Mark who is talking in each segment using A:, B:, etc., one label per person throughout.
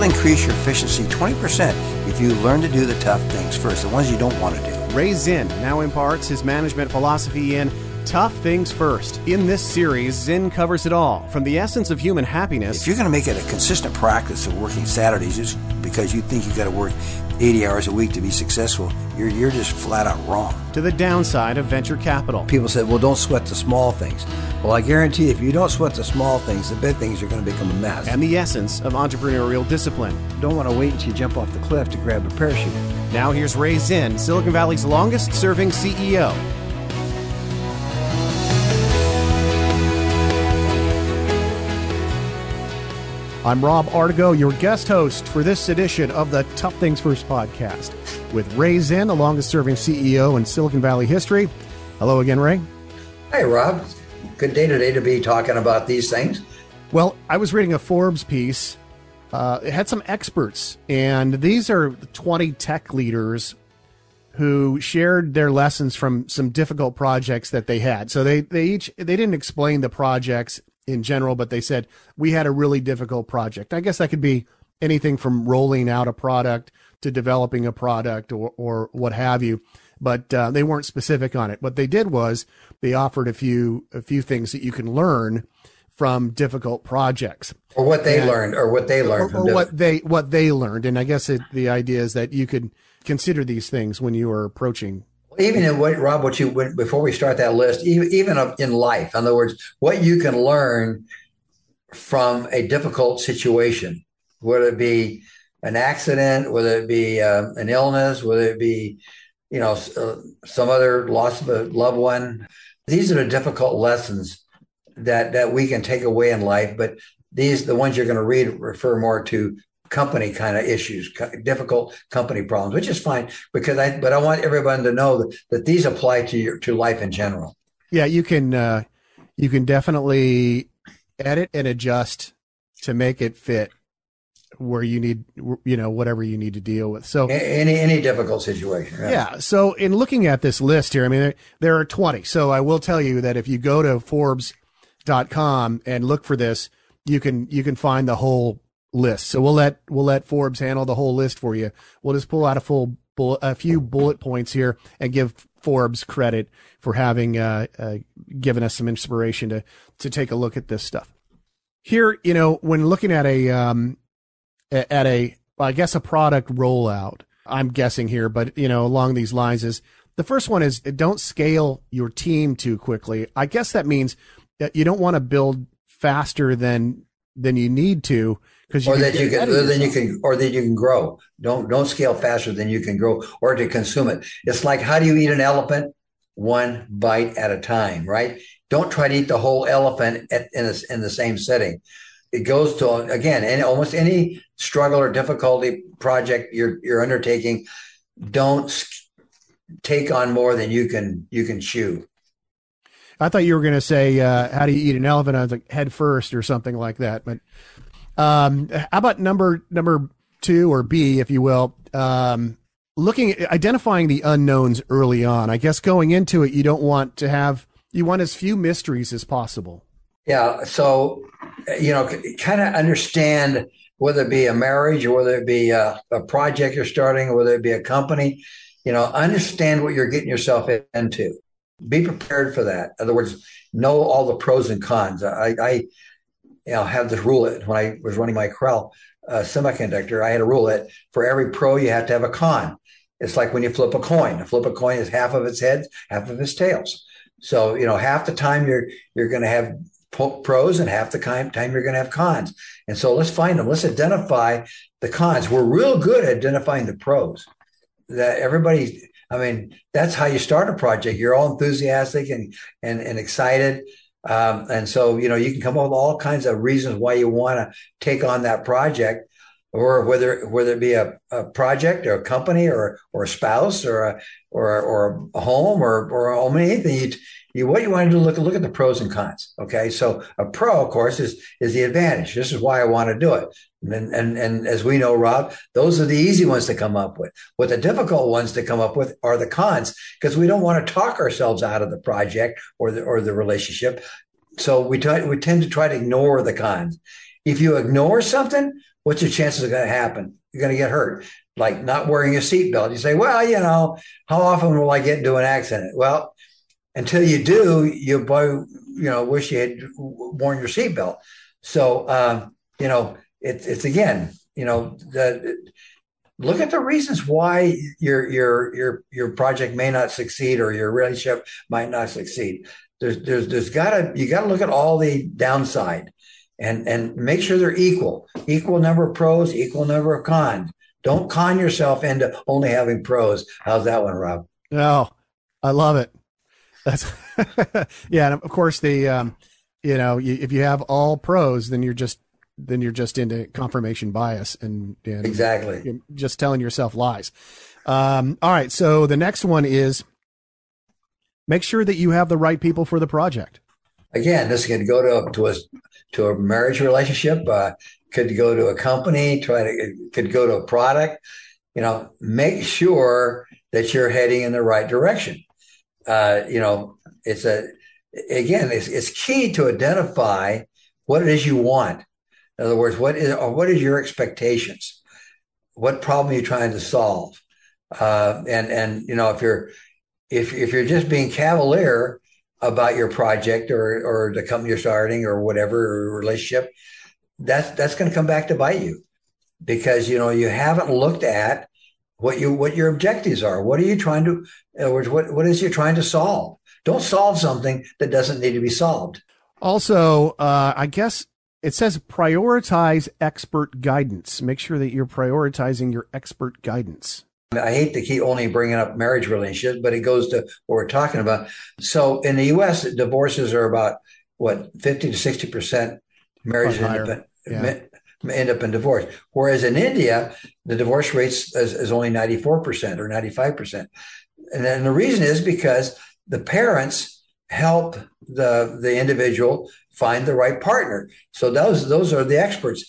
A: will increase your efficiency 20% if you learn to do the tough things first, the ones you don't want to do.
B: Ray Zinn now imparts his management philosophy in Tough Things First. In this series, Zinn covers it all from the essence of human happiness.
A: If you're going to make it a consistent practice of working Saturdays just because you think you've got to work 80 hours a week to be successful, you're, you're just flat out wrong.
B: To the downside of venture capital.
A: People said, well, don't sweat the small things. Well, I guarantee if you don't sweat the small things, the big things are going to become a mess.
B: And the essence of entrepreneurial discipline.
A: Don't want to wait until you jump off the cliff to grab a parachute.
B: Now here's Ray Zinn, Silicon Valley's longest serving CEO. I'm Rob Artigo, your guest host for this edition of the Tough Things First podcast with Ray Zinn, the longest serving CEO in Silicon Valley history. Hello again, Ray.
A: Hey, Rob. Good day today to be talking about these things.
B: Well, I was reading a Forbes piece. Uh, it had some experts, and these are 20 tech leaders who shared their lessons from some difficult projects that they had. So they, they each they didn't explain the projects in general, but they said we had a really difficult project. I guess that could be anything from rolling out a product to developing a product or, or what have you. But uh, they weren't specific on it. What they did was they offered a few a few things that you can learn from difficult projects,
A: or what they and, learned, or what they learned,
B: or, or what they what they learned. And I guess it, the idea is that you could consider these things when you are approaching
A: even in what Rob, what you would before we start that list, even even in life, in other words, what you can learn from a difficult situation, whether it be an accident, whether it be uh, an illness, whether it be you know uh, some other loss of a loved one. These are the difficult lessons that that we can take away in life. But these, the ones you're going to read, refer more to company kind of issues, difficult company problems, which is fine because I, but I want everyone to know that, that these apply to your, to life in general.
B: Yeah, you can, uh, you can definitely edit and adjust to make it fit where you need, you know, whatever you need to deal with. So
A: any, any difficult situation.
B: Right? Yeah. So in looking at this list here, I mean, there, there are 20. So I will tell you that if you go to Forbes.com and look for this, you can, you can find the whole list. So we'll let we'll let Forbes handle the whole list for you. We'll just pull out a full a few bullet points here and give Forbes credit for having uh, uh, given us some inspiration to to take a look at this stuff. Here, you know, when looking at a um, at a I guess a product rollout, I'm guessing here, but you know, along these lines is the first one is don't scale your team too quickly. I guess that means that you don't want to build faster than than you need to
A: because or that you can or then you can or that you can grow. Don't don't scale faster than you can grow or to consume it. It's like how do you eat an elephant? One bite at a time right? Don't try to eat the whole elephant at, in, a, in the same setting. It goes to again and almost any struggle or difficulty project you're you're undertaking don't take on more than you can you can chew.
B: I thought you were going to say, uh, "How do you eat an elephant?" I was like, "Head first or something like that." But um, how about number number two or B, if you will? Um, looking identifying the unknowns early on. I guess going into it, you don't want to have you want as few mysteries as possible.
A: Yeah. So, you know, kind of understand whether it be a marriage or whether it be a, a project you're starting or whether it be a company. You know, understand what you're getting yourself into. Be prepared for that. In other words, know all the pros and cons. I, I you know, have this rule that when I was running Micrel uh, semiconductor, I had a rule that for every pro, you have to have a con. It's like when you flip a coin. A flip a coin is half of its heads, half of its tails. So, you know, half the time you're you're going to have pros and half the time you're going to have cons. And so let's find them. Let's identify the cons. We're real good at identifying the pros. That everybody, I mean, that's how you start a project. You're all enthusiastic and and, and excited. Um, and so, you know, you can come up with all kinds of reasons why you want to take on that project, or whether whether it be a, a project or a company or or a spouse or a or or a home or or anything. You, you what you want to do look look at the pros and cons. Okay, so a pro, of course, is is the advantage. This is why I want to do it. And, and, and as we know, Rob, those are the easy ones to come up with. What the difficult ones to come up with are the cons, because we don't want to talk ourselves out of the project or the or the relationship. So we try, we tend to try to ignore the cons. If you ignore something, what's your chances of going to happen? You're going to get hurt. Like not wearing a seatbelt. You say, well, you know, how often will I get into an accident? Well, until you do, you boy, you know, wish you had worn your seatbelt. So, um, you know, it, it's again, you know, the, look at the reasons why your your your your project may not succeed or your relationship might not succeed. There's there's there's gotta you gotta look at all the downside and and make sure they're equal. Equal number of pros, equal number of cons. Don't con yourself into only having pros. How's that one, Rob?
B: No, oh, I love it. That's yeah, and of course the um, you know you, if you have all pros, then you're just then you're just into confirmation bias and, and
A: exactly
B: just telling yourself lies. Um, all right, so the next one is make sure that you have the right people for the project.
A: Again, this could go to to a to a marriage relationship, uh, could go to a company, try to could go to a product. You know, make sure that you're heading in the right direction. Uh, you know, it's a again, it's, it's key to identify what it is you want. In other words, what is or what is your expectations? What problem are you trying to solve? Uh, and and you know, if you're if if you're just being cavalier about your project or or the company you're starting or whatever relationship, that's that's going to come back to bite you because you know you haven't looked at what you what your objectives are. What are you trying to? In other words, what what is you trying to solve? Don't solve something that doesn't need to be solved.
B: Also, uh, I guess it says prioritize expert guidance. Make sure that you're prioritizing your expert guidance.
A: I hate to keep only bringing up marriage relationships, but it goes to what we're talking about. So in the U.S., divorces are about what fifty to sixty percent marriage independent, yeah. end up in divorce. Whereas in India, the divorce rate is, is only ninety four percent or ninety five percent, and then the reason is because the parents help the the individual find the right partner. So those those are the experts.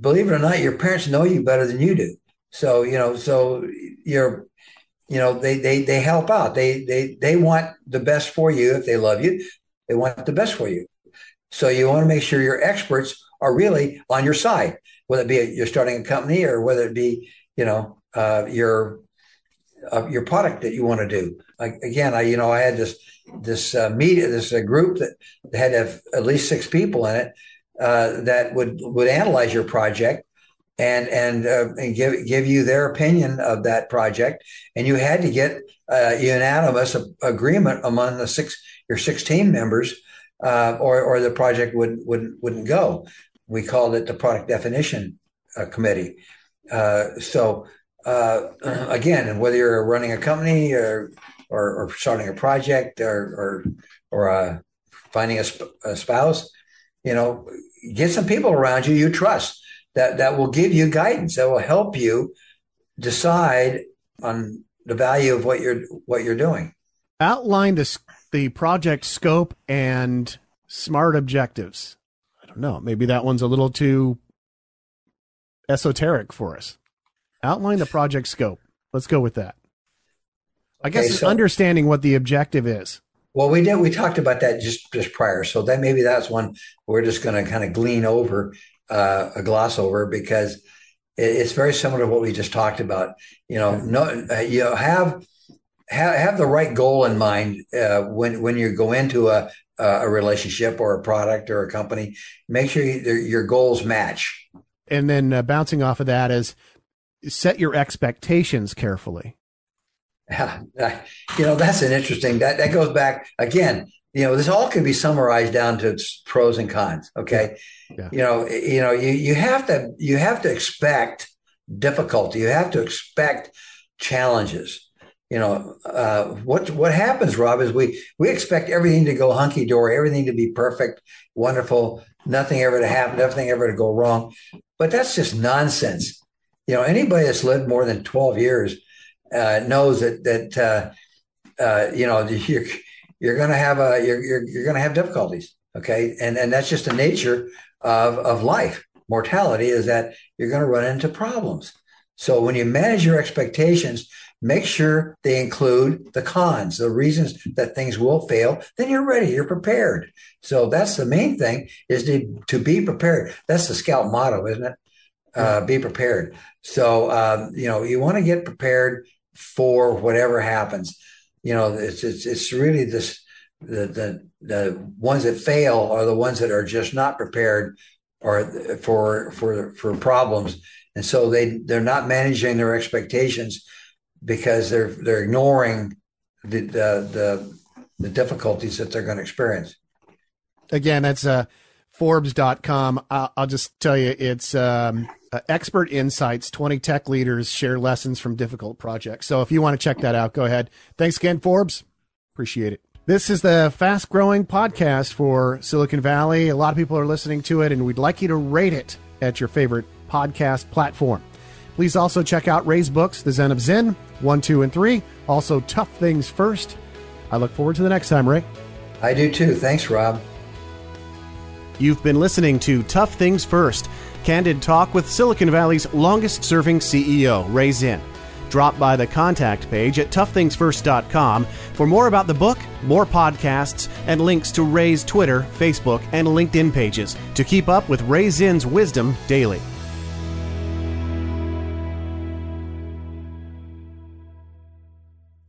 A: Believe it or not, your parents know you better than you do. So you know, so you're, you know, they they they help out. They they they want the best for you if they love you. They want the best for you. So you want to make sure your experts are really on your side, whether it be a, you're starting a company or whether it be you know uh, your uh, your product that you want to do. Like, again, I you know I had this this uh, media this uh, group that had at least six people in it uh, that would would analyze your project and and uh, and give give you their opinion of that project, and you had to get uh, unanimous agreement among the six your sixteen members, uh, or or the project would wouldn't wouldn't go. We called it the product definition uh, committee. Uh, so uh, again, whether you're running a company or or, or starting a project or or or finding a, sp- a spouse, you know, get some people around you you trust that that will give you guidance that will help you decide on the value of what you're what you're doing.
B: Outline the, the project scope and smart objectives. I don't know. Maybe that one's a little too esoteric for us. Outline the project scope. Let's go with that. I okay, guess so, understanding what the objective is.
A: Well we did we talked about that just just prior. So that maybe that's one we're just going to kind of glean over uh, a gloss over because it's very similar to what we just talked about. You know, no, uh, you know, have have have the right goal in mind uh, when when you go into a a relationship or a product or a company. Make sure you, your goals match.
B: And then uh, bouncing off of that is set your expectations carefully.
A: Yeah, you know that's an interesting that that goes back again you know this all can be summarized down to its pros and cons okay? Yeah. you know you know you you have to you have to expect difficulty. You have to expect challenges. You know uh, what what happens rob is we we expect everything to go hunky-dory everything to be perfect wonderful nothing ever to happen nothing ever to go wrong. But that's just nonsense. You know anybody that's lived more than 12 years uh, knows that that uh, uh you know you're you're going to have a you're you're, you're going to have difficulties. Okay, and and that's just the nature of of life. Mortality is that you're going to run into problems. So when you manage your expectations, make sure they include the cons, the reasons that things will fail. Then you're ready, you're prepared. So that's the main thing is to, to be prepared. That's the scout motto, isn't it? Uh, be prepared. So, um, you know, you want to get prepared for whatever happens. You know, it's, it's, it's really this, the, the, the ones that fail are the ones that are just not prepared or for, for, for problems. And so they, they're not managing their expectations because they're, they're ignoring the, the, the, the difficulties that they're going to experience.
B: Again, that's, uh, Forbes.com. I'll, I'll just tell you, it's um, uh, expert insights. 20 tech leaders share lessons from difficult projects. So if you want to check that out, go ahead. Thanks again, Forbes. Appreciate it. This is the fast growing podcast for Silicon Valley. A lot of people are listening to it, and we'd like you to rate it at your favorite podcast platform. Please also check out Ray's books, The Zen of Zinn, 1, 2, and 3. Also, Tough Things First. I look forward to the next time, Ray.
A: I do too. Thanks, Rob.
B: You've been listening to Tough Things First, candid talk with Silicon Valley's longest serving CEO, Ray Zinn. Drop by the contact page at toughthingsfirst.com for more about the book, more podcasts, and links to Ray's Twitter, Facebook, and LinkedIn pages to keep up with Ray Zinn's wisdom daily.